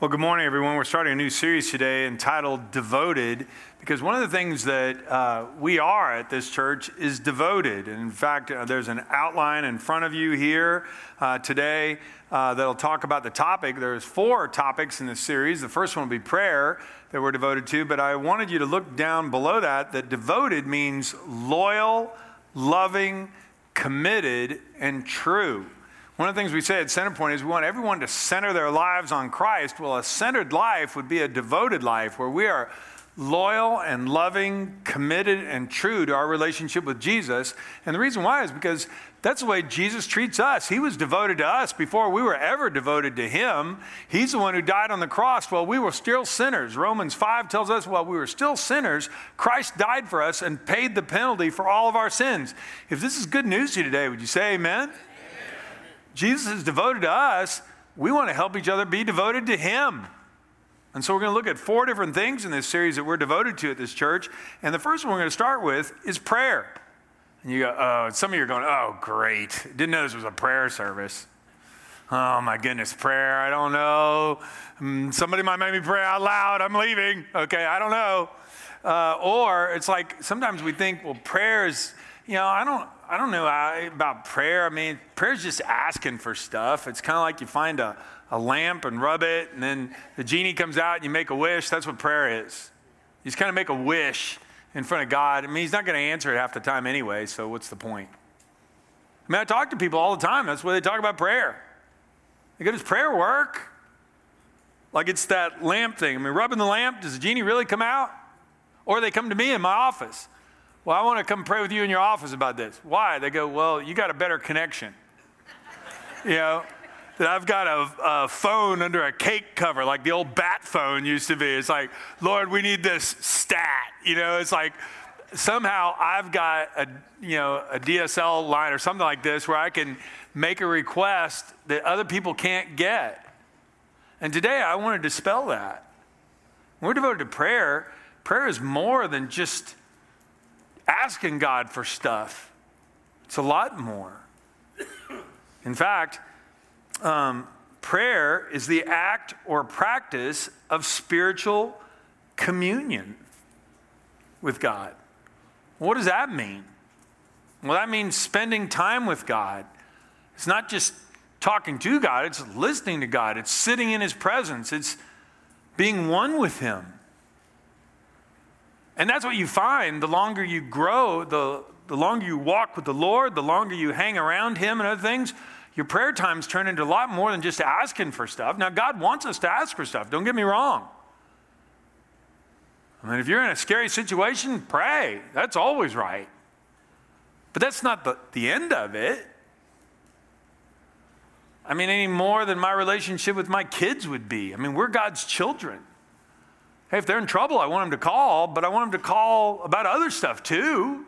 Well, good morning, everyone. We're starting a new series today entitled Devoted because one of the things that uh, we are at this church is devoted. And in fact, uh, there's an outline in front of you here uh, today uh, that'll talk about the topic. There's four topics in this series. The first one will be prayer that we're devoted to, but I wanted you to look down below that that devoted means loyal, loving, committed, and true. One of the things we say at Centerpoint is we want everyone to center their lives on Christ. Well, a centered life would be a devoted life where we are loyal and loving, committed and true to our relationship with Jesus. And the reason why is because that's the way Jesus treats us. He was devoted to us before we were ever devoted to Him. He's the one who died on the cross while we were still sinners. Romans 5 tells us while we were still sinners, Christ died for us and paid the penalty for all of our sins. If this is good news to you today, would you say amen? Jesus is devoted to us. We want to help each other be devoted to Him. And so we're going to look at four different things in this series that we're devoted to at this church. And the first one we're going to start with is prayer. And you go, oh, some of you are going, oh, great. Didn't know this was a prayer service. Oh, my goodness, prayer. I don't know. Mm, somebody might make me pray out loud. I'm leaving. Okay, I don't know. Uh, or it's like sometimes we think, well, prayer is, you know, I don't, I don't know about prayer. I mean, prayer is just asking for stuff. It's kind of like you find a, a lamp and rub it, and then the genie comes out and you make a wish. That's what prayer is. You just kind of make a wish in front of God. I mean, He's not going to answer it half the time anyway, so what's the point? I mean, I talk to people all the time. That's why they talk about prayer. They go, Does prayer work? Like it's that lamp thing. I mean, rubbing the lamp, does the genie really come out? Or they come to me in my office. Well, I want to come pray with you in your office about this. Why? They go, Well, you got a better connection. you know, that I've got a, a, phone under a cake cover, like the old bat phone used to be. It's like, Lord, we need this stat. You know, it's like somehow I've got a, you know, a DSL line or something like this where I can make a request that other people can't get. And today I want to dispel that. When we're devoted to prayer. Prayer is more than just asking God for stuff. It's a lot more. In fact, um, prayer is the act or practice of spiritual communion with God. What does that mean? Well, that means spending time with God. It's not just talking to God, it's listening to God, it's sitting in His presence, it's being one with Him. And that's what you find the longer you grow, the, the longer you walk with the Lord, the longer you hang around Him and other things, your prayer times turn into a lot more than just asking for stuff. Now, God wants us to ask for stuff, don't get me wrong. I mean, if you're in a scary situation, pray. That's always right. But that's not the, the end of it. I mean, any more than my relationship with my kids would be. I mean, we're God's children. Hey, if they're in trouble, I want them to call, but I want them to call about other stuff too.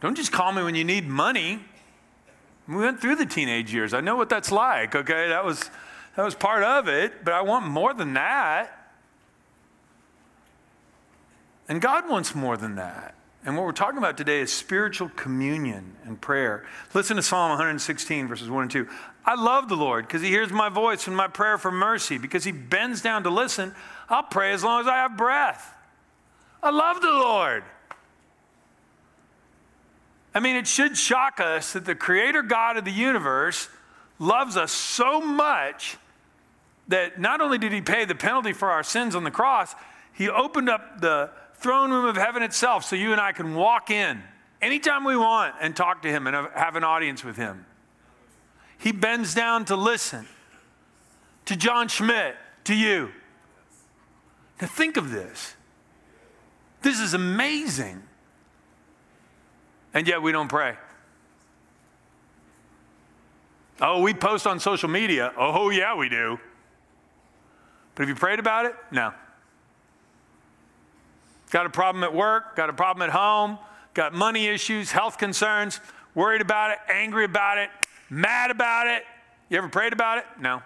Don't just call me when you need money. We went through the teenage years. I know what that's like, okay? That was, that was part of it, but I want more than that. And God wants more than that. And what we're talking about today is spiritual communion and prayer. Listen to Psalm 116, verses 1 and 2. I love the Lord because he hears my voice and my prayer for mercy. Because he bends down to listen, I'll pray as long as I have breath. I love the Lord. I mean, it should shock us that the creator God of the universe loves us so much that not only did he pay the penalty for our sins on the cross, he opened up the throne room of heaven itself so you and I can walk in anytime we want and talk to him and have an audience with him. He bends down to listen to John Schmidt, to you. Now, think of this. This is amazing. And yet, we don't pray. Oh, we post on social media. Oh, yeah, we do. But have you prayed about it? No. Got a problem at work, got a problem at home, got money issues, health concerns, worried about it, angry about it, mad about it. You ever prayed about it? No.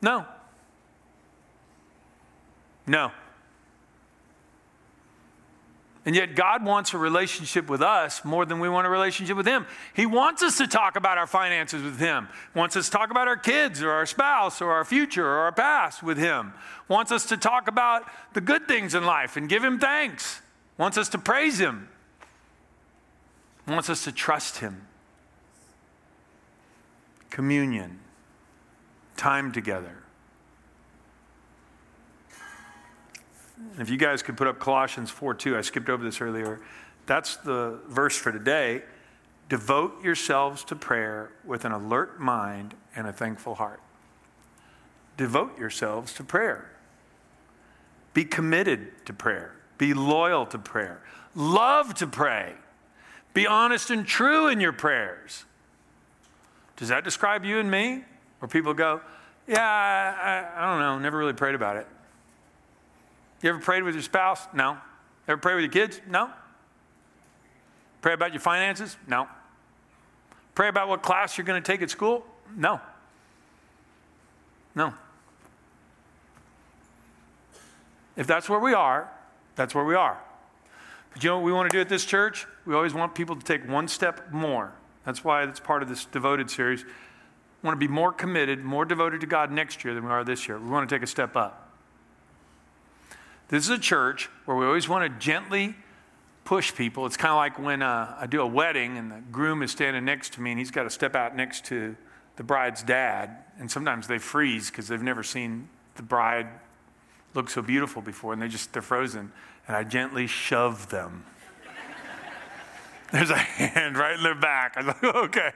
No. No. And yet, God wants a relationship with us more than we want a relationship with Him. He wants us to talk about our finances with Him, wants us to talk about our kids or our spouse or our future or our past with Him, wants us to talk about the good things in life and give Him thanks, wants us to praise Him, wants us to trust Him. Communion, time together. And if you guys could put up Colossians 4 2, I skipped over this earlier. That's the verse for today. Devote yourselves to prayer with an alert mind and a thankful heart. Devote yourselves to prayer. Be committed to prayer. Be loyal to prayer. Love to pray. Be honest and true in your prayers. Does that describe you and me? Where people go, yeah, I, I, I don't know, never really prayed about it. You ever prayed with your spouse? No. Ever pray with your kids? No. Pray about your finances? No. Pray about what class you're going to take at school? No. No. If that's where we are, that's where we are. But you know what we want to do at this church? We always want people to take one step more. That's why it's part of this devoted series. We want to be more committed, more devoted to God next year than we are this year. We want to take a step up. This is a church where we always want to gently push people. It's kind of like when uh, I do a wedding and the groom is standing next to me and he's got to step out next to the bride's dad. And sometimes they freeze because they've never seen the bride look so beautiful before and they just, they're frozen. And I gently shove them. There's a hand right in their back. I'm like, okay,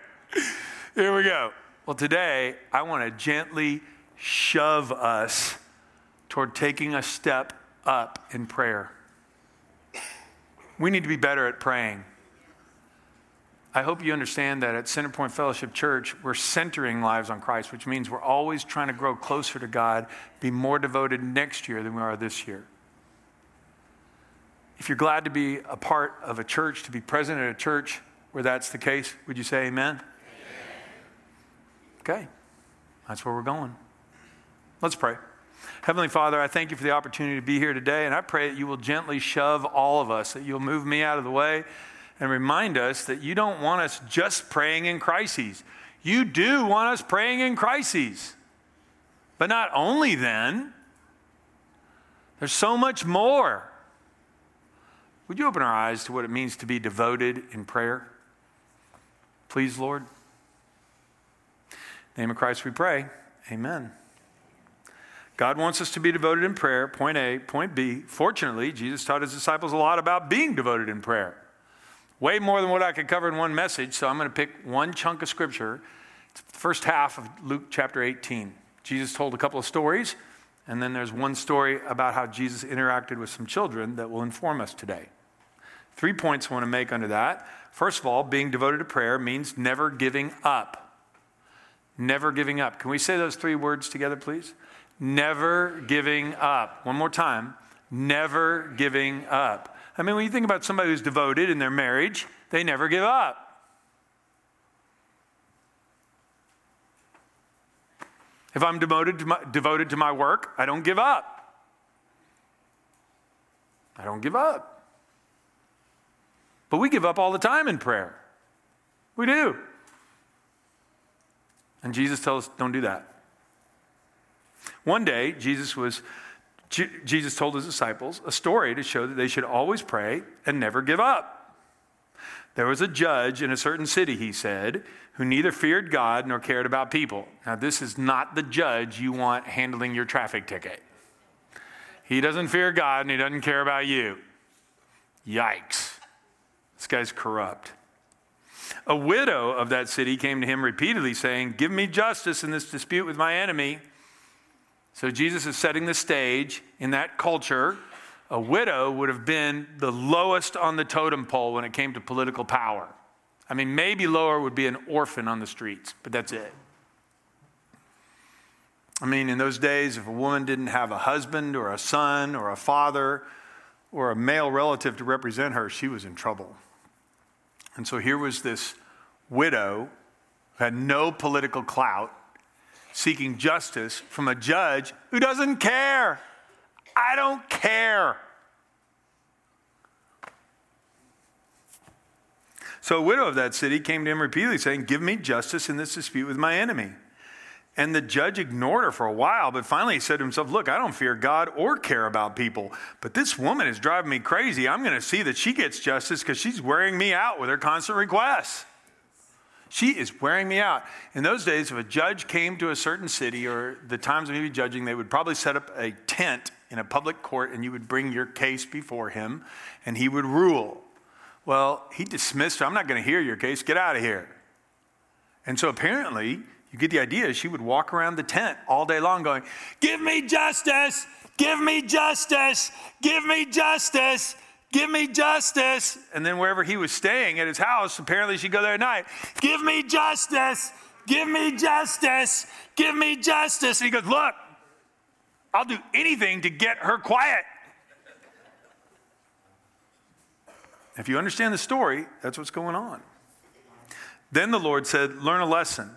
here we go. Well, today I want to gently shove us toward taking a step up in prayer. We need to be better at praying. I hope you understand that at Centerpoint Fellowship Church, we're centering lives on Christ, which means we're always trying to grow closer to God, be more devoted next year than we are this year. If you're glad to be a part of a church, to be present at a church where that's the case, would you say amen? amen? Okay, that's where we're going. Let's pray. Heavenly Father, I thank you for the opportunity to be here today, and I pray that you will gently shove all of us, that you'll move me out of the way and remind us that you don't want us just praying in crises. You do want us praying in crises. But not only then, there's so much more. Would you open our eyes to what it means to be devoted in prayer? Please, Lord. name of Christ we pray. Amen. God wants us to be devoted in prayer, point A. Point B, fortunately, Jesus taught his disciples a lot about being devoted in prayer. Way more than what I could cover in one message, so I'm going to pick one chunk of scripture. It's the first half of Luke chapter 18. Jesus told a couple of stories, and then there's one story about how Jesus interacted with some children that will inform us today. Three points I want to make under that. First of all, being devoted to prayer means never giving up. Never giving up. Can we say those three words together, please? Never giving up. One more time. Never giving up. I mean, when you think about somebody who's devoted in their marriage, they never give up. If I'm devoted to my, devoted to my work, I don't give up. I don't give up. But we give up all the time in prayer. We do. And Jesus tells us don't do that. One day, Jesus was Jesus told his disciples a story to show that they should always pray and never give up. There was a judge in a certain city, he said, who neither feared God nor cared about people. Now, this is not the judge you want handling your traffic ticket. He doesn't fear God and he doesn't care about you. Yikes. This guy's corrupt. A widow of that city came to him repeatedly saying, Give me justice in this dispute with my enemy. So Jesus is setting the stage in that culture. A widow would have been the lowest on the totem pole when it came to political power. I mean, maybe lower would be an orphan on the streets, but that's it. I mean, in those days, if a woman didn't have a husband or a son or a father or a male relative to represent her, she was in trouble. And so here was this widow who had no political clout seeking justice from a judge who doesn't care. I don't care. So a widow of that city came to him repeatedly, saying, Give me justice in this dispute with my enemy. And the judge ignored her for a while, but finally he said to himself, Look, I don't fear God or care about people, but this woman is driving me crazy. I'm going to see that she gets justice because she's wearing me out with her constant requests. She is wearing me out. In those days, if a judge came to a certain city or the times of maybe judging, they would probably set up a tent in a public court and you would bring your case before him and he would rule. Well, he dismissed her. I'm not going to hear your case. Get out of here. And so apparently, you get the idea. She would walk around the tent all day long going, Give me justice! Give me justice! Give me justice! Give me justice! And then wherever he was staying at his house, apparently she'd go there at night. Give me justice! Give me justice! Give me justice! And he goes, Look, I'll do anything to get her quiet. If you understand the story, that's what's going on. Then the Lord said, Learn a lesson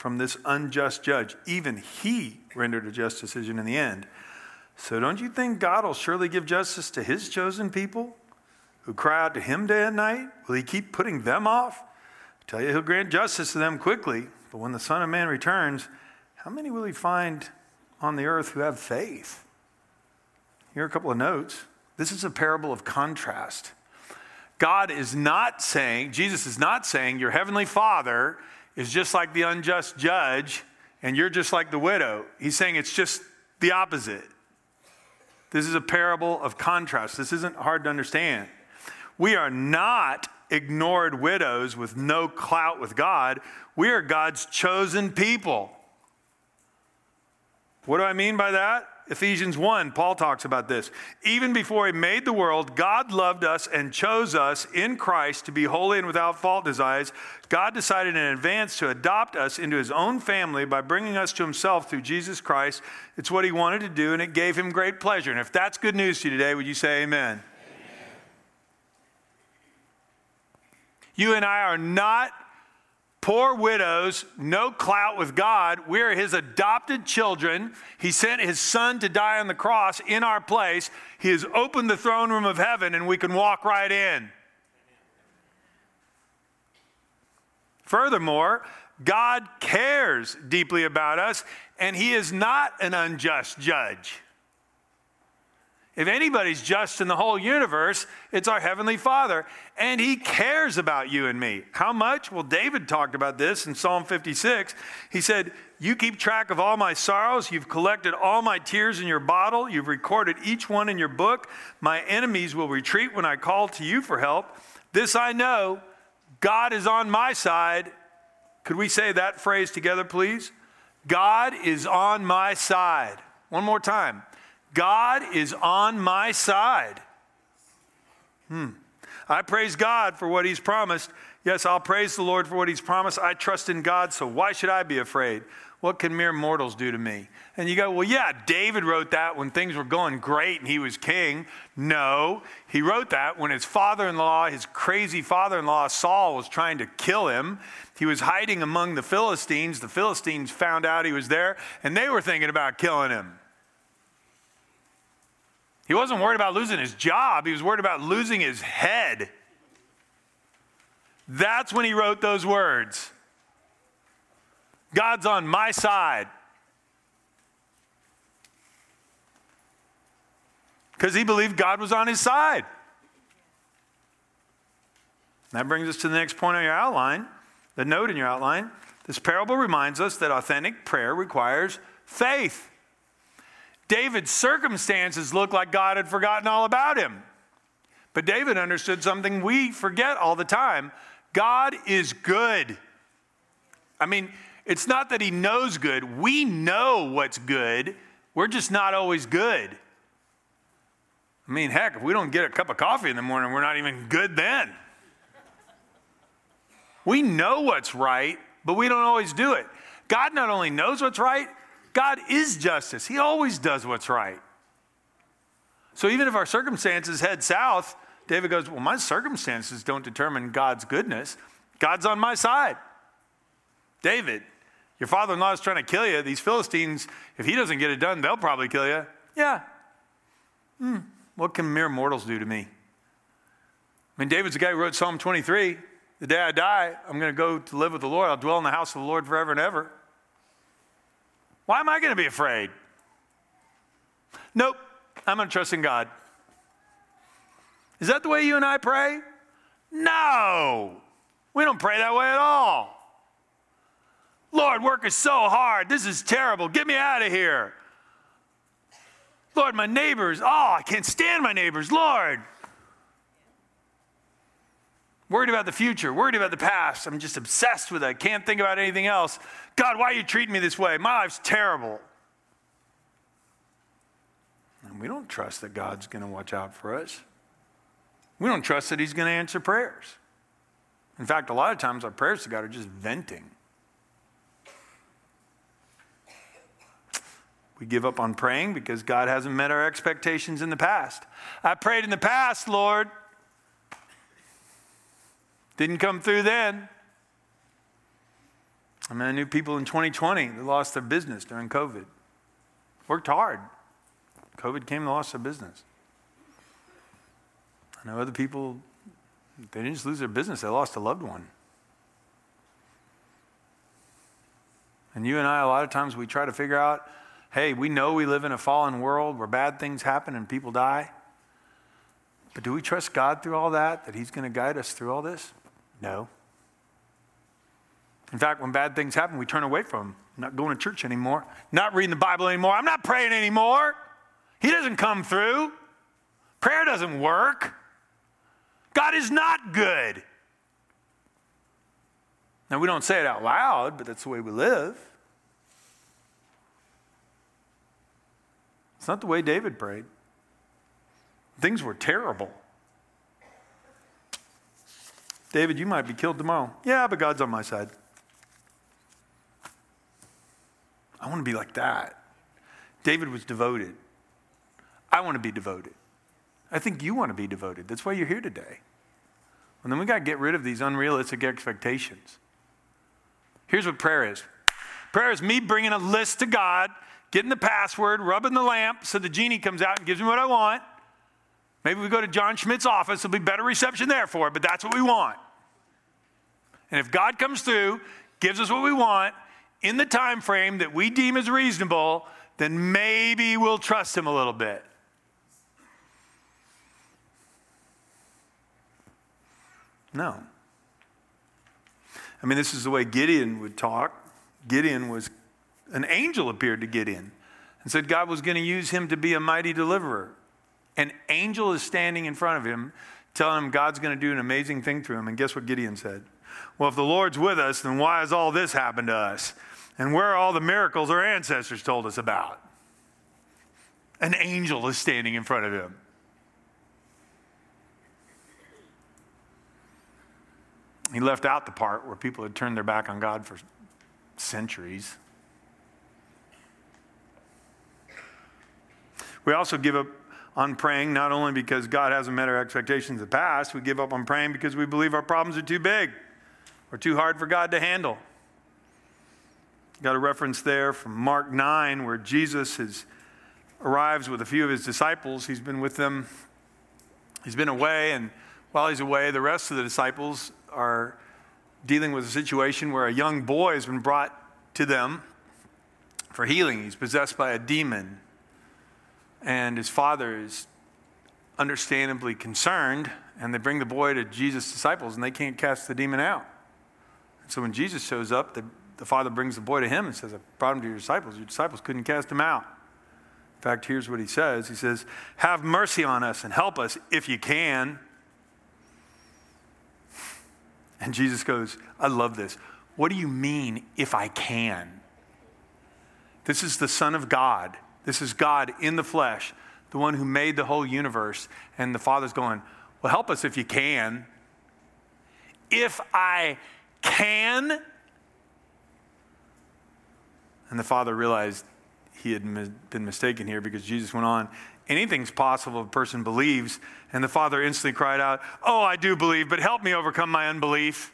from this unjust judge. Even he rendered a just decision in the end. So don't you think God will surely give justice to his chosen people who cry out to him day and night? Will he keep putting them off? I tell you, he'll grant justice to them quickly. But when the Son of Man returns, how many will he find on the earth who have faith? Here are a couple of notes. This is a parable of contrast. God is not saying, Jesus is not saying, your heavenly Father is just like the unjust judge and you're just like the widow. He's saying it's just the opposite. This is a parable of contrast. This isn't hard to understand. We are not ignored widows with no clout with God. We are God's chosen people. What do I mean by that? Ephesians 1, Paul talks about this. Even before he made the world, God loved us and chose us in Christ to be holy and without fault desires. God decided in advance to adopt us into his own family by bringing us to himself through Jesus Christ. It's what he wanted to do, and it gave him great pleasure. And if that's good news to you today, would you say amen? amen. You and I are not Poor widows, no clout with God. We're his adopted children. He sent his son to die on the cross in our place. He has opened the throne room of heaven and we can walk right in. Furthermore, God cares deeply about us and he is not an unjust judge. If anybody's just in the whole universe, it's our Heavenly Father. And He cares about you and me. How much? Well, David talked about this in Psalm 56. He said, You keep track of all my sorrows. You've collected all my tears in your bottle. You've recorded each one in your book. My enemies will retreat when I call to you for help. This I know God is on my side. Could we say that phrase together, please? God is on my side. One more time. God is on my side. Hmm. I praise God for what He's promised. Yes, I'll praise the Lord for what He's promised. I trust in God, so why should I be afraid? What can mere mortals do to me? And you go, well, yeah, David wrote that when things were going great and he was king. No, he wrote that when his father in law, his crazy father in law, Saul, was trying to kill him. He was hiding among the Philistines. The Philistines found out he was there and they were thinking about killing him. He wasn't worried about losing his job, he was worried about losing his head. That's when he wrote those words God's on my side. Because he believed God was on his side. That brings us to the next point on your outline, the note in your outline. This parable reminds us that authentic prayer requires faith. David's circumstances looked like God had forgotten all about him. But David understood something we forget all the time God is good. I mean, it's not that he knows good, we know what's good, we're just not always good. I mean, heck, if we don't get a cup of coffee in the morning, we're not even good then. We know what's right, but we don't always do it. God not only knows what's right, God is justice. He always does what's right. So even if our circumstances head south, David goes, Well, my circumstances don't determine God's goodness. God's on my side. David, your father in law is trying to kill you. These Philistines, if he doesn't get it done, they'll probably kill you. Yeah. Hmm. What can mere mortals do to me? I mean, David's the guy who wrote Psalm 23. The day I die, I'm going to go to live with the Lord. I'll dwell in the house of the Lord forever and ever. Why am I going to be afraid? Nope, I'm going to trust in God. Is that the way you and I pray? No, we don't pray that way at all. Lord, work is so hard. This is terrible. Get me out of here. Lord, my neighbors, oh, I can't stand my neighbors. Lord. Worried about the future, worried about the past. I'm just obsessed with it. I can't think about anything else. God, why are you treating me this way? My life's terrible. And we don't trust that God's going to watch out for us. We don't trust that He's going to answer prayers. In fact, a lot of times our prayers to God are just venting. We give up on praying because God hasn't met our expectations in the past. I prayed in the past, Lord. Didn't come through then. I mean, I knew people in 2020 that lost their business during COVID. Worked hard. COVID came and lost their business. I know other people, they didn't just lose their business, they lost a loved one. And you and I, a lot of times, we try to figure out hey, we know we live in a fallen world where bad things happen and people die. But do we trust God through all that, that He's going to guide us through all this? No. In fact, when bad things happen, we turn away from Him. I'm not going to church anymore, not reading the Bible anymore, I'm not praying anymore. He doesn't come through. Prayer doesn't work. God is not good. Now, we don't say it out loud, but that's the way we live. It's not the way David prayed. Things were terrible. David, you might be killed tomorrow. Yeah, but God's on my side. I want to be like that. David was devoted. I want to be devoted. I think you want to be devoted. That's why you're here today. And then we got to get rid of these unrealistic expectations. Here's what prayer is prayer is me bringing a list to God getting the password, rubbing the lamp so the genie comes out and gives me what I want. Maybe we go to John Schmidt's office, there'll be better reception there for it, but that's what we want. And if God comes through, gives us what we want in the time frame that we deem as reasonable, then maybe we'll trust him a little bit. No. I mean, this is the way Gideon would talk. Gideon was an angel appeared to Gideon and said God was going to use him to be a mighty deliverer. An angel is standing in front of him, telling him God's going to do an amazing thing through him. And guess what Gideon said? Well, if the Lord's with us, then why has all this happened to us? And where are all the miracles our ancestors told us about? An angel is standing in front of him. He left out the part where people had turned their back on God for centuries. We also give up on praying not only because God hasn't met our expectations in the past, we give up on praying because we believe our problems are too big or too hard for God to handle. Got a reference there from Mark 9 where Jesus has, arrives with a few of his disciples. He's been with them, he's been away, and while he's away, the rest of the disciples are dealing with a situation where a young boy has been brought to them for healing. He's possessed by a demon. And his father is understandably concerned, and they bring the boy to Jesus' disciples, and they can't cast the demon out. And so when Jesus shows up, the, the father brings the boy to him and says, I brought him to your disciples. Your disciples couldn't cast him out. In fact, here's what he says He says, Have mercy on us and help us if you can. And Jesus goes, I love this. What do you mean, if I can? This is the Son of God this is God in the flesh, the one who made the whole universe. And the Father's going, Well, help us if you can. If I can. And the Father realized he had been mistaken here because Jesus went on, Anything's possible if a person believes. And the Father instantly cried out, Oh, I do believe, but help me overcome my unbelief.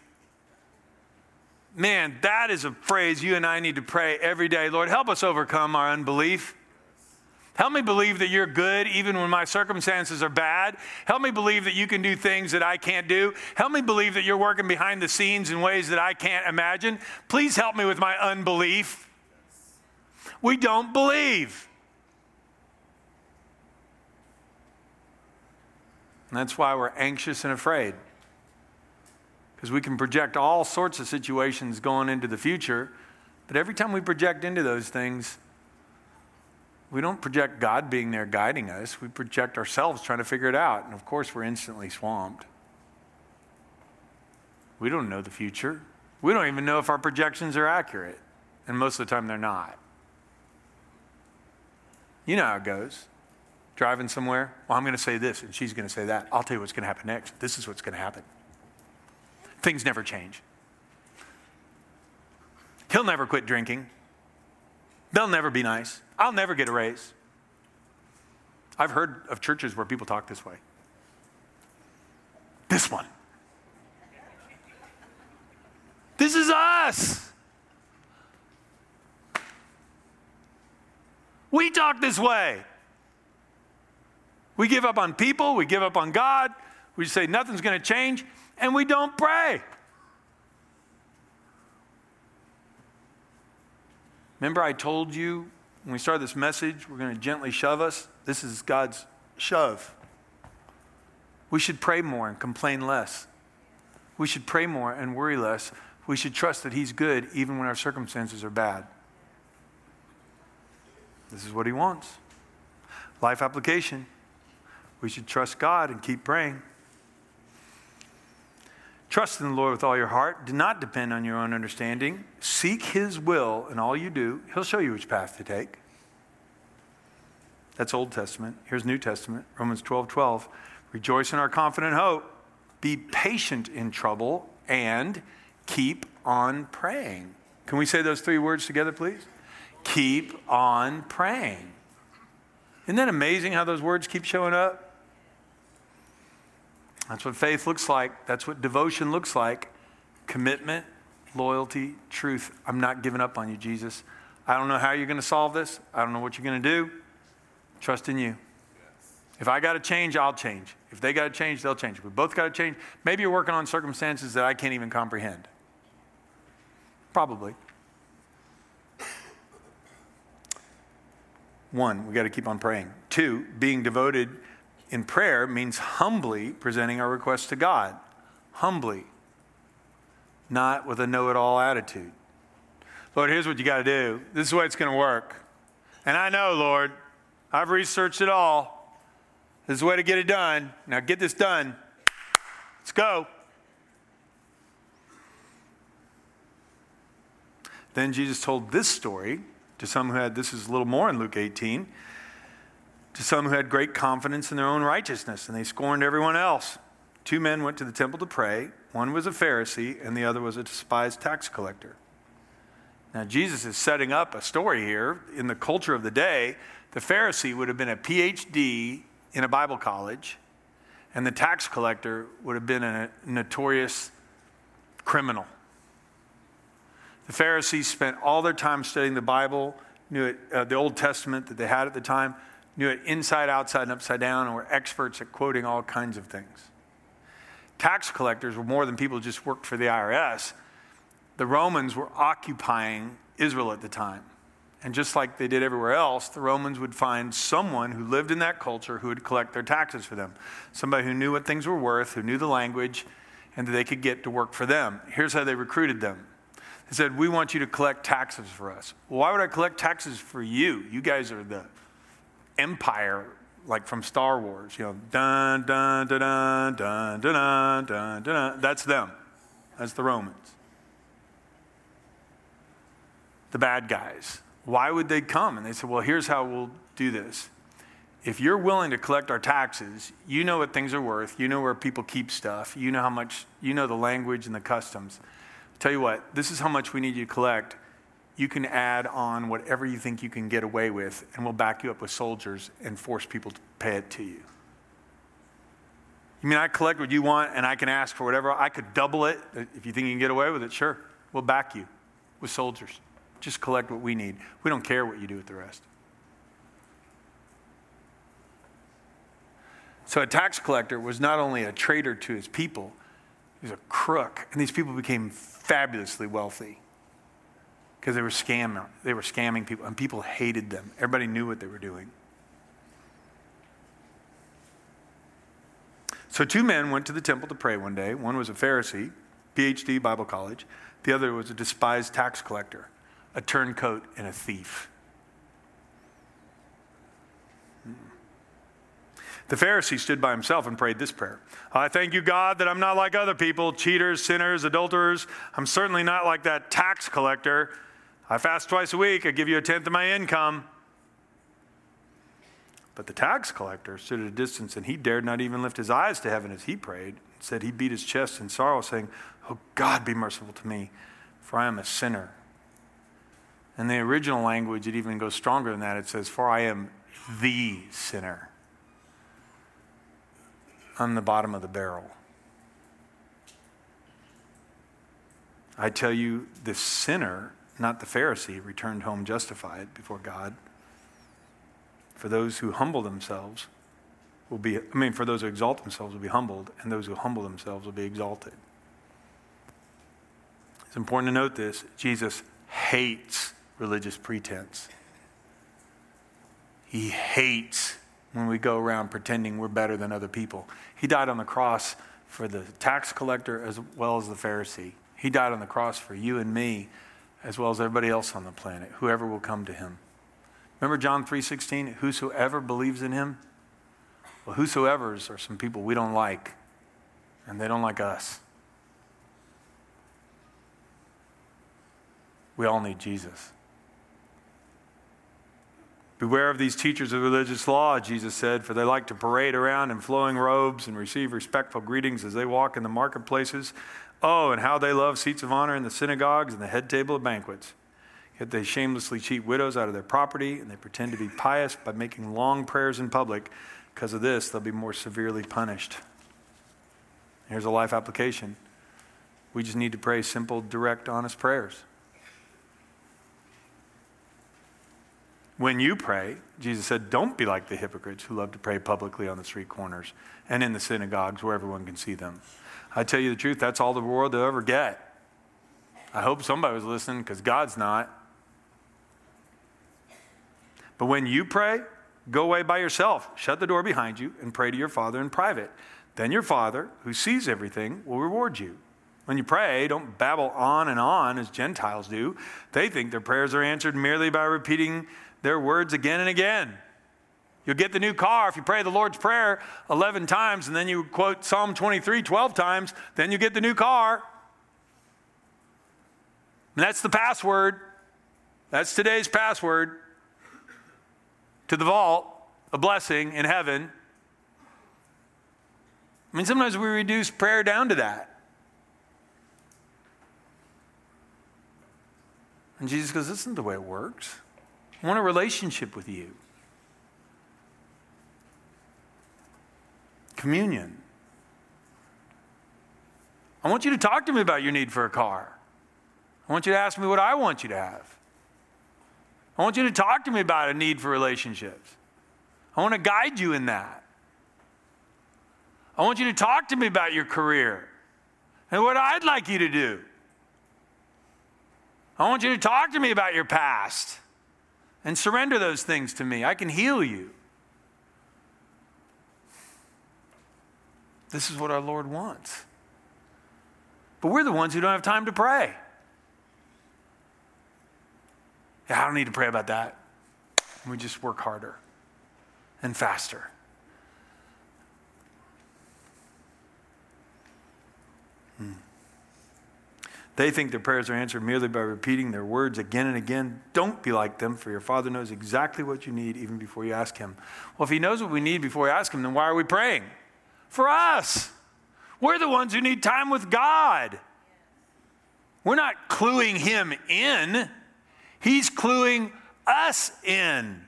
Man, that is a phrase you and I need to pray every day. Lord, help us overcome our unbelief. Help me believe that you're good even when my circumstances are bad. Help me believe that you can do things that I can't do. Help me believe that you're working behind the scenes in ways that I can't imagine. Please help me with my unbelief. We don't believe. And that's why we're anxious and afraid. Because we can project all sorts of situations going into the future, but every time we project into those things, we don't project God being there guiding us. We project ourselves trying to figure it out. And of course, we're instantly swamped. We don't know the future. We don't even know if our projections are accurate. And most of the time, they're not. You know how it goes. Driving somewhere, well, I'm going to say this, and she's going to say that. I'll tell you what's going to happen next. This is what's going to happen. Things never change. He'll never quit drinking. They'll never be nice. I'll never get a raise. I've heard of churches where people talk this way. This one. This is us. We talk this way. We give up on people, we give up on God, we say nothing's going to change, and we don't pray. Remember, I told you when we start this message, we're going to gently shove us. This is God's shove. We should pray more and complain less. We should pray more and worry less. We should trust that He's good even when our circumstances are bad. This is what He wants. Life application. We should trust God and keep praying. Trust in the Lord with all your heart. Do not depend on your own understanding. Seek His will in all you do. He'll show you which path to take. That's Old Testament. Here's New Testament, Romans 12 12. Rejoice in our confident hope. Be patient in trouble and keep on praying. Can we say those three words together, please? Keep on praying. Isn't that amazing how those words keep showing up? That's what faith looks like. That's what devotion looks like commitment, loyalty, truth. I'm not giving up on you, Jesus. I don't know how you're going to solve this. I don't know what you're going to do. Trust in you. If I got to change, I'll change. If they got to change, they'll change. We both got to change. Maybe you're working on circumstances that I can't even comprehend. Probably. One, we got to keep on praying. Two, being devoted in prayer means humbly presenting our requests to God. Humbly, not with a know it all attitude. Lord, here's what you got to do. This is the way it's going to work. And I know, Lord, I've researched it all. This is the way to get it done. Now get this done. Let's go. Then Jesus told this story to some who had, this is a little more in Luke 18 to some who had great confidence in their own righteousness, and they scorned everyone else. Two men went to the temple to pray. One was a Pharisee, and the other was a despised tax collector. Now, Jesus is setting up a story here. In the culture of the day, the Pharisee would have been a PhD in a Bible college, and the tax collector would have been a notorious criminal. The Pharisees spent all their time studying the Bible, knew it, uh, the Old Testament that they had at the time knew it inside, outside, and upside down, and were experts at quoting all kinds of things. Tax collectors were more than people who just worked for the IRS. The Romans were occupying Israel at the time. And just like they did everywhere else, the Romans would find someone who lived in that culture who would collect their taxes for them. Somebody who knew what things were worth, who knew the language, and that they could get to work for them. Here's how they recruited them. They said, We want you to collect taxes for us. Well, why would I collect taxes for you? You guys are the empire like from Star Wars, you know, dun dun dun dun dun dun dun dun. That's them. That's the Romans. The bad guys. Why would they come? And they said, well, here's how we'll do this. If you're willing to collect our taxes, you know what things are worth. You know where people keep stuff. You know how much, you know the language and the customs. I'll tell you what, this is how much we need you to collect you can add on whatever you think you can get away with, and we'll back you up with soldiers and force people to pay it to you. You mean I collect what you want and I can ask for whatever? I could double it. If you think you can get away with it, sure. We'll back you with soldiers. Just collect what we need. We don't care what you do with the rest. So a tax collector was not only a traitor to his people, he was a crook. And these people became fabulously wealthy because they were scamming. They were scamming people, and people hated them. Everybody knew what they were doing. So two men went to the temple to pray one day. One was a Pharisee, PhD, Bible college. The other was a despised tax collector, a turncoat, and a thief. Hmm. The Pharisee stood by himself and prayed this prayer I thank you, God, that I'm not like other people, cheaters, sinners, adulterers. I'm certainly not like that tax collector. I fast twice a week, I give you a tenth of my income. But the tax collector stood at a distance and he dared not even lift his eyes to heaven as he prayed. Said he beat his chest in sorrow, saying, Oh God, be merciful to me, for I am a sinner. In the original language, it even goes stronger than that. It says, For I am the sinner. On the bottom of the barrel. I tell you, the sinner, not the Pharisee, returned home justified before God. For those who humble themselves will be, I mean, for those who exalt themselves will be humbled, and those who humble themselves will be exalted. It's important to note this Jesus hates religious pretense. He hates when we go around pretending we're better than other people. He died on the cross for the tax collector as well as the Pharisee. He died on the cross for you and me as well as everybody else on the planet, whoever will come to him. Remember John 3:16, whosoever believes in him? Well, whosoever's are some people we don't like and they don't like us. We all need Jesus. Beware of these teachers of religious law, Jesus said, for they like to parade around in flowing robes and receive respectful greetings as they walk in the marketplaces. Oh, and how they love seats of honor in the synagogues and the head table of banquets. Yet they shamelessly cheat widows out of their property, and they pretend to be pious by making long prayers in public. Because of this, they'll be more severely punished. Here's a life application we just need to pray simple, direct, honest prayers. When you pray, Jesus said, don't be like the hypocrites who love to pray publicly on the street corners and in the synagogues where everyone can see them. I tell you the truth, that's all the world they'll ever get. I hope somebody was listening because God's not. But when you pray, go away by yourself, shut the door behind you, and pray to your Father in private. Then your Father, who sees everything, will reward you. When you pray, don't babble on and on as Gentiles do. They think their prayers are answered merely by repeating their words again and again. You'll get the new car if you pray the Lord's Prayer 11 times and then you quote Psalm 23 12 times, then you get the new car. And that's the password. That's today's password to the vault, a blessing in heaven. I mean, sometimes we reduce prayer down to that. And Jesus goes, This isn't the way it works. I want a relationship with you. Communion. I want you to talk to me about your need for a car. I want you to ask me what I want you to have. I want you to talk to me about a need for relationships. I want to guide you in that. I want you to talk to me about your career and what I'd like you to do. I want you to talk to me about your past and surrender those things to me. I can heal you. This is what our Lord wants. But we're the ones who don't have time to pray. Yeah, I don't need to pray about that. We just work harder and faster. Hmm. They think their prayers are answered merely by repeating their words again and again. Don't be like them, for your Father knows exactly what you need even before you ask Him. Well, if He knows what we need before we ask Him, then why are we praying? For us. We're the ones who need time with God. We're not cluing Him in, He's cluing us in.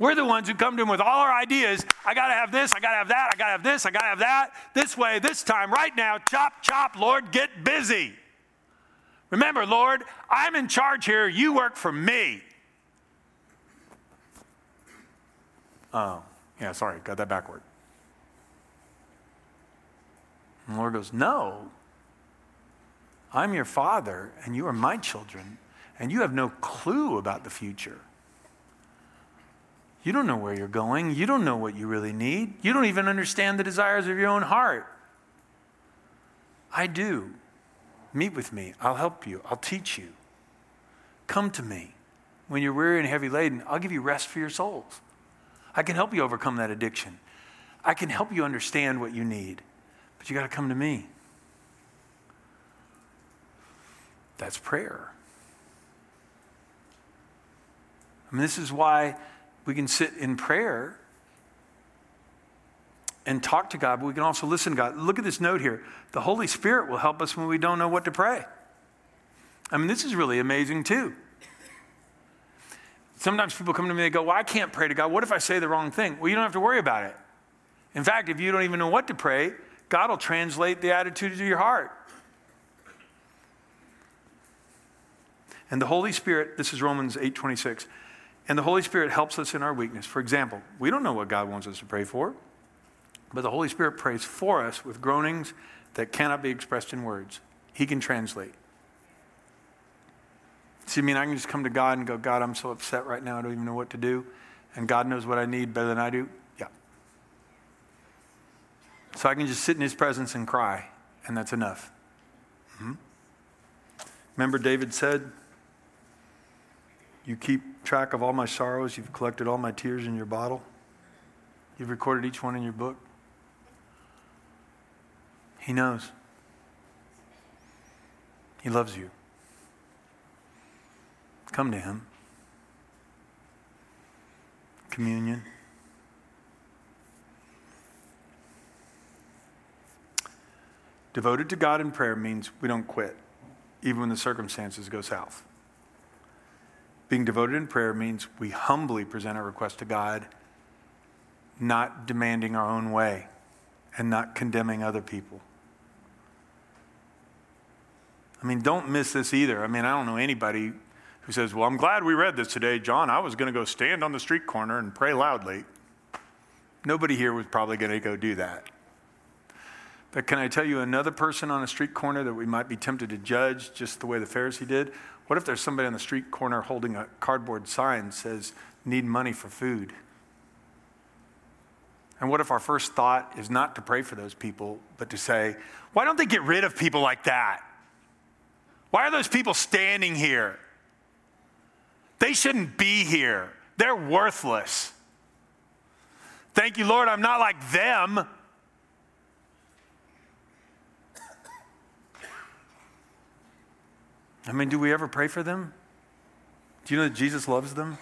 We're the ones who come to him with all our ideas. I got to have this, I got to have that, I got to have this, I got to have that, this way, this time, right now. Chop, chop, Lord, get busy. Remember, Lord, I'm in charge here. You work for me. Oh, Yeah, sorry, got that backward. And the Lord goes, No. I'm your father, and you are my children, and you have no clue about the future. You don't know where you're going. You don't know what you really need. You don't even understand the desires of your own heart. I do. Meet with me. I'll help you. I'll teach you. Come to me. When you're weary and heavy laden, I'll give you rest for your souls. I can help you overcome that addiction. I can help you understand what you need. But you got to come to me. That's prayer. I mean, this is why we can sit in prayer and talk to God, but we can also listen to God. Look at this note here. The Holy Spirit will help us when we don't know what to pray. I mean, this is really amazing too. Sometimes people come to me and they go, Well, I can't pray to God. What if I say the wrong thing? Well, you don't have to worry about it. In fact, if you don't even know what to pray, God will translate the attitude of your heart. And the Holy Spirit, this is Romans 8:26. And the Holy Spirit helps us in our weakness. For example, we don't know what God wants us to pray for, but the Holy Spirit prays for us with groanings that cannot be expressed in words. He can translate. See, I mean, I can just come to God and go, God, I'm so upset right now, I don't even know what to do. And God knows what I need better than I do. So I can just sit in His presence and cry, and that's enough. Mm-hmm. Remember, David said, You keep track of all my sorrows, you've collected all my tears in your bottle, you've recorded each one in your book. He knows. He loves you. Come to Him. Communion. Devoted to God in prayer means we don't quit, even when the circumstances go south. Being devoted in prayer means we humbly present our request to God, not demanding our own way and not condemning other people. I mean, don't miss this either. I mean, I don't know anybody who says, Well, I'm glad we read this today. John, I was going to go stand on the street corner and pray loudly. Nobody here was probably going to go do that. But can I tell you another person on a street corner that we might be tempted to judge just the way the Pharisee did? What if there's somebody on the street corner holding a cardboard sign that says, Need money for food? And what if our first thought is not to pray for those people, but to say, Why don't they get rid of people like that? Why are those people standing here? They shouldn't be here. They're worthless. Thank you, Lord, I'm not like them. I mean, do we ever pray for them? Do you know that Jesus loves them?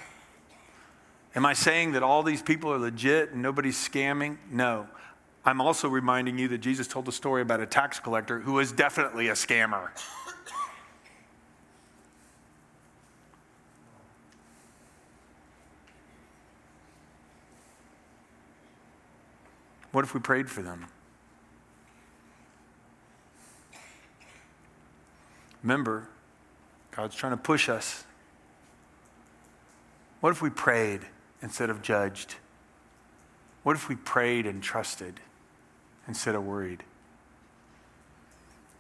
Am I saying that all these people are legit and nobody's scamming? No. I'm also reminding you that Jesus told a story about a tax collector who was definitely a scammer. What if we prayed for them? Remember, God's trying to push us. What if we prayed instead of judged? What if we prayed and trusted instead of worried?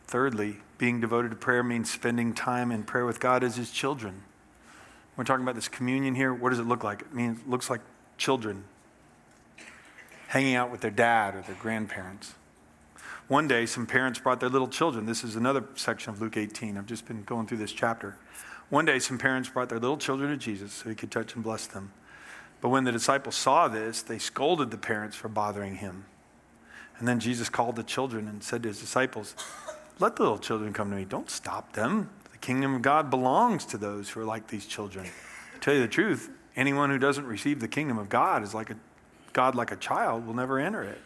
Thirdly, being devoted to prayer means spending time in prayer with God as His children. We're talking about this communion here. What does it look like? It means it looks like children hanging out with their dad or their grandparents. One day, some parents brought their little children. This is another section of Luke 18. I've just been going through this chapter. One day, some parents brought their little children to Jesus so he could touch and bless them. But when the disciples saw this, they scolded the parents for bothering him. And then Jesus called the children and said to his disciples, Let the little children come to me. Don't stop them. The kingdom of God belongs to those who are like these children. To tell you the truth, anyone who doesn't receive the kingdom of God is like a God like a child will never enter it.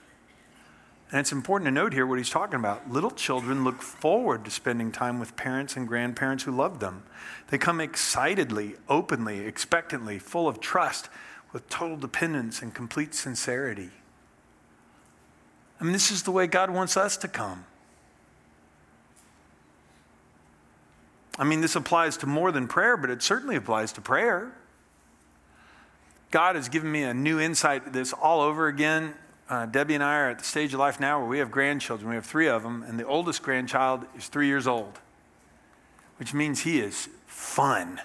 And it's important to note here what he's talking about. Little children look forward to spending time with parents and grandparents who love them. They come excitedly, openly, expectantly, full of trust, with total dependence and complete sincerity. I mean, this is the way God wants us to come. I mean, this applies to more than prayer, but it certainly applies to prayer. God has given me a new insight to this all over again. Uh, Debbie and I are at the stage of life now where we have grandchildren. We have three of them, and the oldest grandchild is three years old, which means he is fun.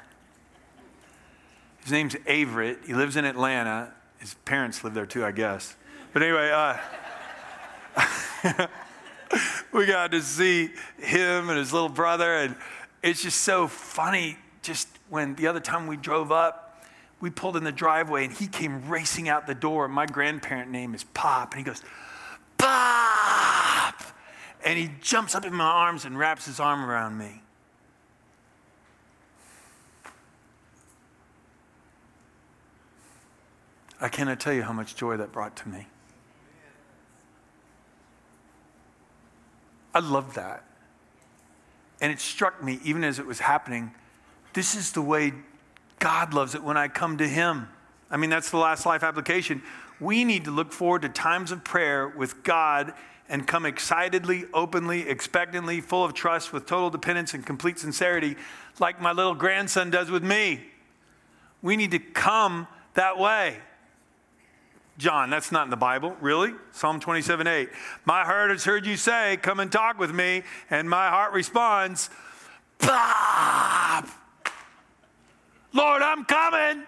His name's Averett. He lives in Atlanta. His parents live there too, I guess. But anyway, uh, we got to see him and his little brother, and it's just so funny. Just when the other time we drove up, we pulled in the driveway and he came racing out the door. My grandparent name is Pop, and he goes, Pop! And he jumps up in my arms and wraps his arm around me. I cannot tell you how much joy that brought to me. I love that. And it struck me, even as it was happening, this is the way God loves it when I come to Him. I mean, that's the last life application. We need to look forward to times of prayer with God and come excitedly, openly, expectantly, full of trust, with total dependence and complete sincerity, like my little grandson does with me. We need to come that way. John, that's not in the Bible, really? Psalm 27 8. My heart has heard you say, Come and talk with me. And my heart responds, Pop! Lord, I'm coming.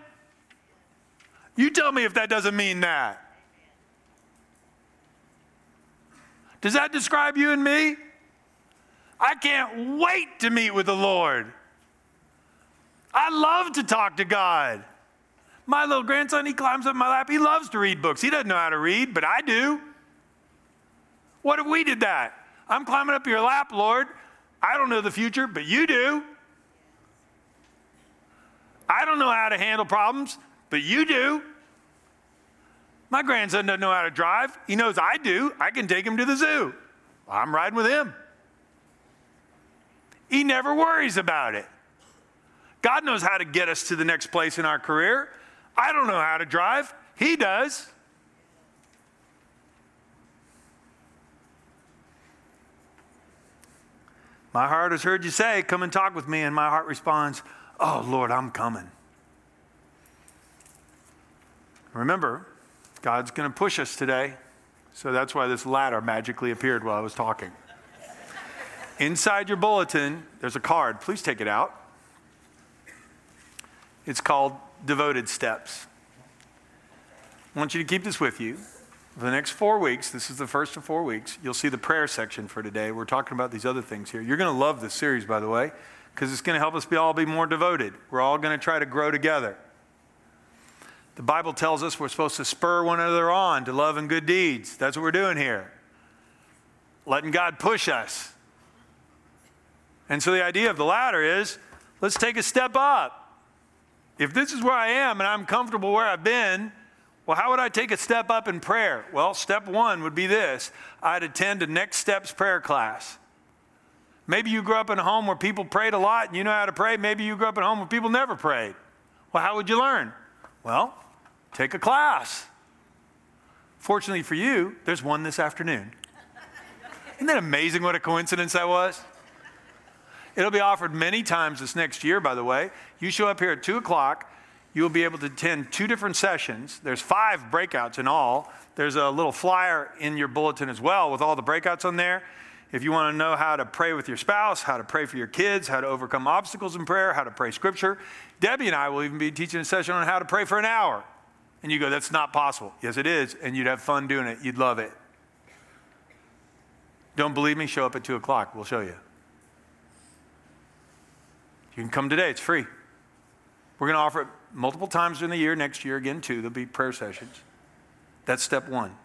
You tell me if that doesn't mean that. Does that describe you and me? I can't wait to meet with the Lord. I love to talk to God. My little grandson, he climbs up my lap. He loves to read books. He doesn't know how to read, but I do. What if we did that? I'm climbing up your lap, Lord. I don't know the future, but you do. I don't know how to handle problems, but you do. My grandson doesn't know how to drive. He knows I do. I can take him to the zoo. I'm riding with him. He never worries about it. God knows how to get us to the next place in our career. I don't know how to drive. He does. My heart has heard you say, Come and talk with me. And my heart responds, Oh, Lord, I'm coming. Remember, God's going to push us today. So that's why this ladder magically appeared while I was talking. Inside your bulletin, there's a card. Please take it out. It's called devoted steps. I want you to keep this with you. For the next four weeks, this is the first of four weeks, you'll see the prayer section for today. We're talking about these other things here. You're going to love this series, by the way, because it's going to help us be all be more devoted. We're all going to try to grow together. The Bible tells us we're supposed to spur one another on to love and good deeds. That's what we're doing here. Letting God push us. And so the idea of the ladder is let's take a step up. If this is where I am and I'm comfortable where I've been, well, how would I take a step up in prayer? Well, step one would be this I'd attend a Next Steps prayer class. Maybe you grew up in a home where people prayed a lot and you know how to pray. Maybe you grew up in a home where people never prayed. Well, how would you learn? Well, take a class. Fortunately for you, there's one this afternoon. Isn't that amazing what a coincidence that was? It'll be offered many times this next year, by the way. You show up here at 2 o'clock, you will be able to attend two different sessions. There's five breakouts in all. There's a little flyer in your bulletin as well with all the breakouts on there. If you want to know how to pray with your spouse, how to pray for your kids, how to overcome obstacles in prayer, how to pray scripture, Debbie and I will even be teaching a session on how to pray for an hour. And you go, that's not possible. Yes, it is. And you'd have fun doing it. You'd love it. Don't believe me? Show up at 2 o'clock. We'll show you. You can come today, it's free. We're going to offer it multiple times during the year, next year again, too. There'll be prayer sessions. That's step one.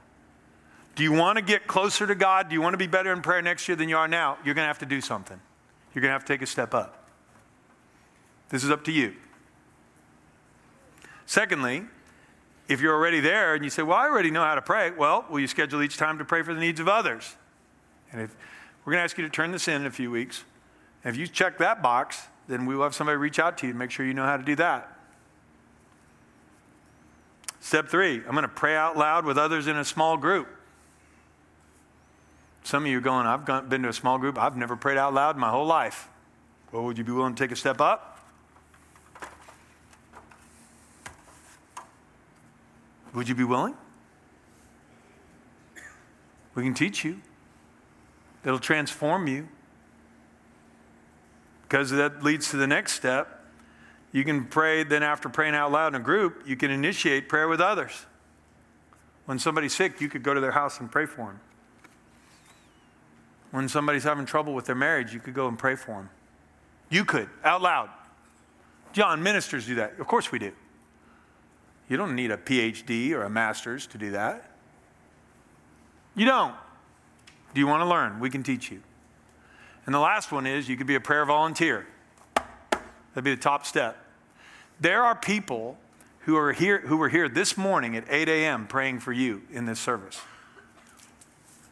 Do you want to get closer to God? Do you want to be better in prayer next year than you are now? You're going to have to do something. You're going to have to take a step up. This is up to you. Secondly, if you're already there and you say, Well, I already know how to pray, well, will you schedule each time to pray for the needs of others? And if, we're going to ask you to turn this in in a few weeks. If you check that box, then we will have somebody reach out to you to make sure you know how to do that. Step three, I'm going to pray out loud with others in a small group. Some of you are going, I've been to a small group, I've never prayed out loud my whole life. Well, would you be willing to take a step up? Would you be willing? We can teach you. It'll transform you. Because that leads to the next step. You can pray, then after praying out loud in a group, you can initiate prayer with others. When somebody's sick, you could go to their house and pray for them. When somebody's having trouble with their marriage, you could go and pray for them. You could, out loud. John, ministers do that. Of course we do. You don't need a PhD or a master's to do that. You don't. Do you want to learn? We can teach you. And the last one is you could be a prayer volunteer. That'd be the top step. There are people who are here who were here this morning at 8 a.m. praying for you in this service.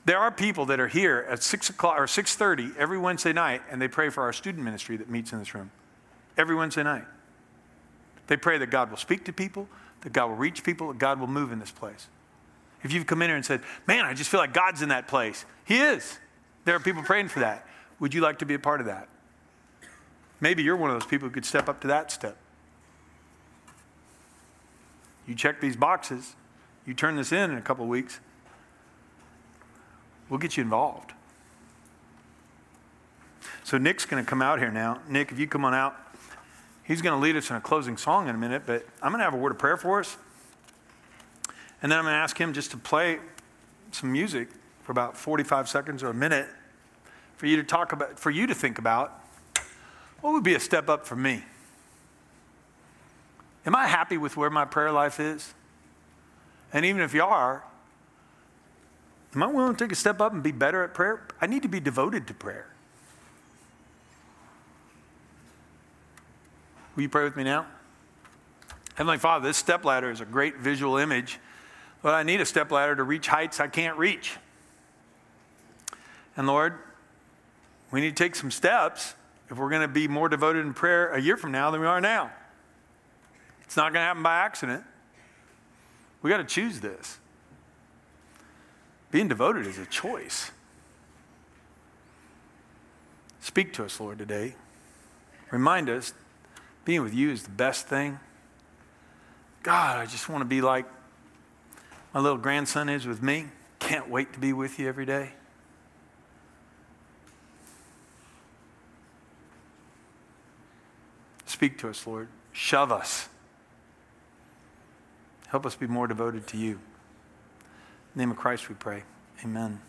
There are people that are here at 6 o'clock or 6.30 every Wednesday night, and they pray for our student ministry that meets in this room. Every Wednesday night. They pray that God will speak to people, that God will reach people, that God will move in this place. If you've come in here and said, Man, I just feel like God's in that place, He is. There are people praying for that. Would you like to be a part of that? Maybe you're one of those people who could step up to that step. You check these boxes, you turn this in in a couple of weeks, we'll get you involved. So Nick's going to come out here now. Nick, if you come on out, he's going to lead us in a closing song in a minute, but I'm going to have a word of prayer for us. And then I'm going to ask him just to play some music for about 45 seconds or a minute for you to talk about, for you to think about what would be a step up for me? Am I happy with where my prayer life is? And even if you are, am I willing to take a step up and be better at prayer? I need to be devoted to prayer. Will you pray with me now? Heavenly Father, this step ladder is a great visual image but I need a step ladder to reach heights I can't reach. And Lord, we need to take some steps if we're going to be more devoted in prayer a year from now than we are now. It's not going to happen by accident. We got to choose this. Being devoted is a choice. Speak to us, Lord, today. Remind us being with you is the best thing. God, I just want to be like my little grandson is with me. Can't wait to be with you every day. Speak to us, Lord. Shove us. Help us be more devoted to you. Name of Christ we pray. Amen.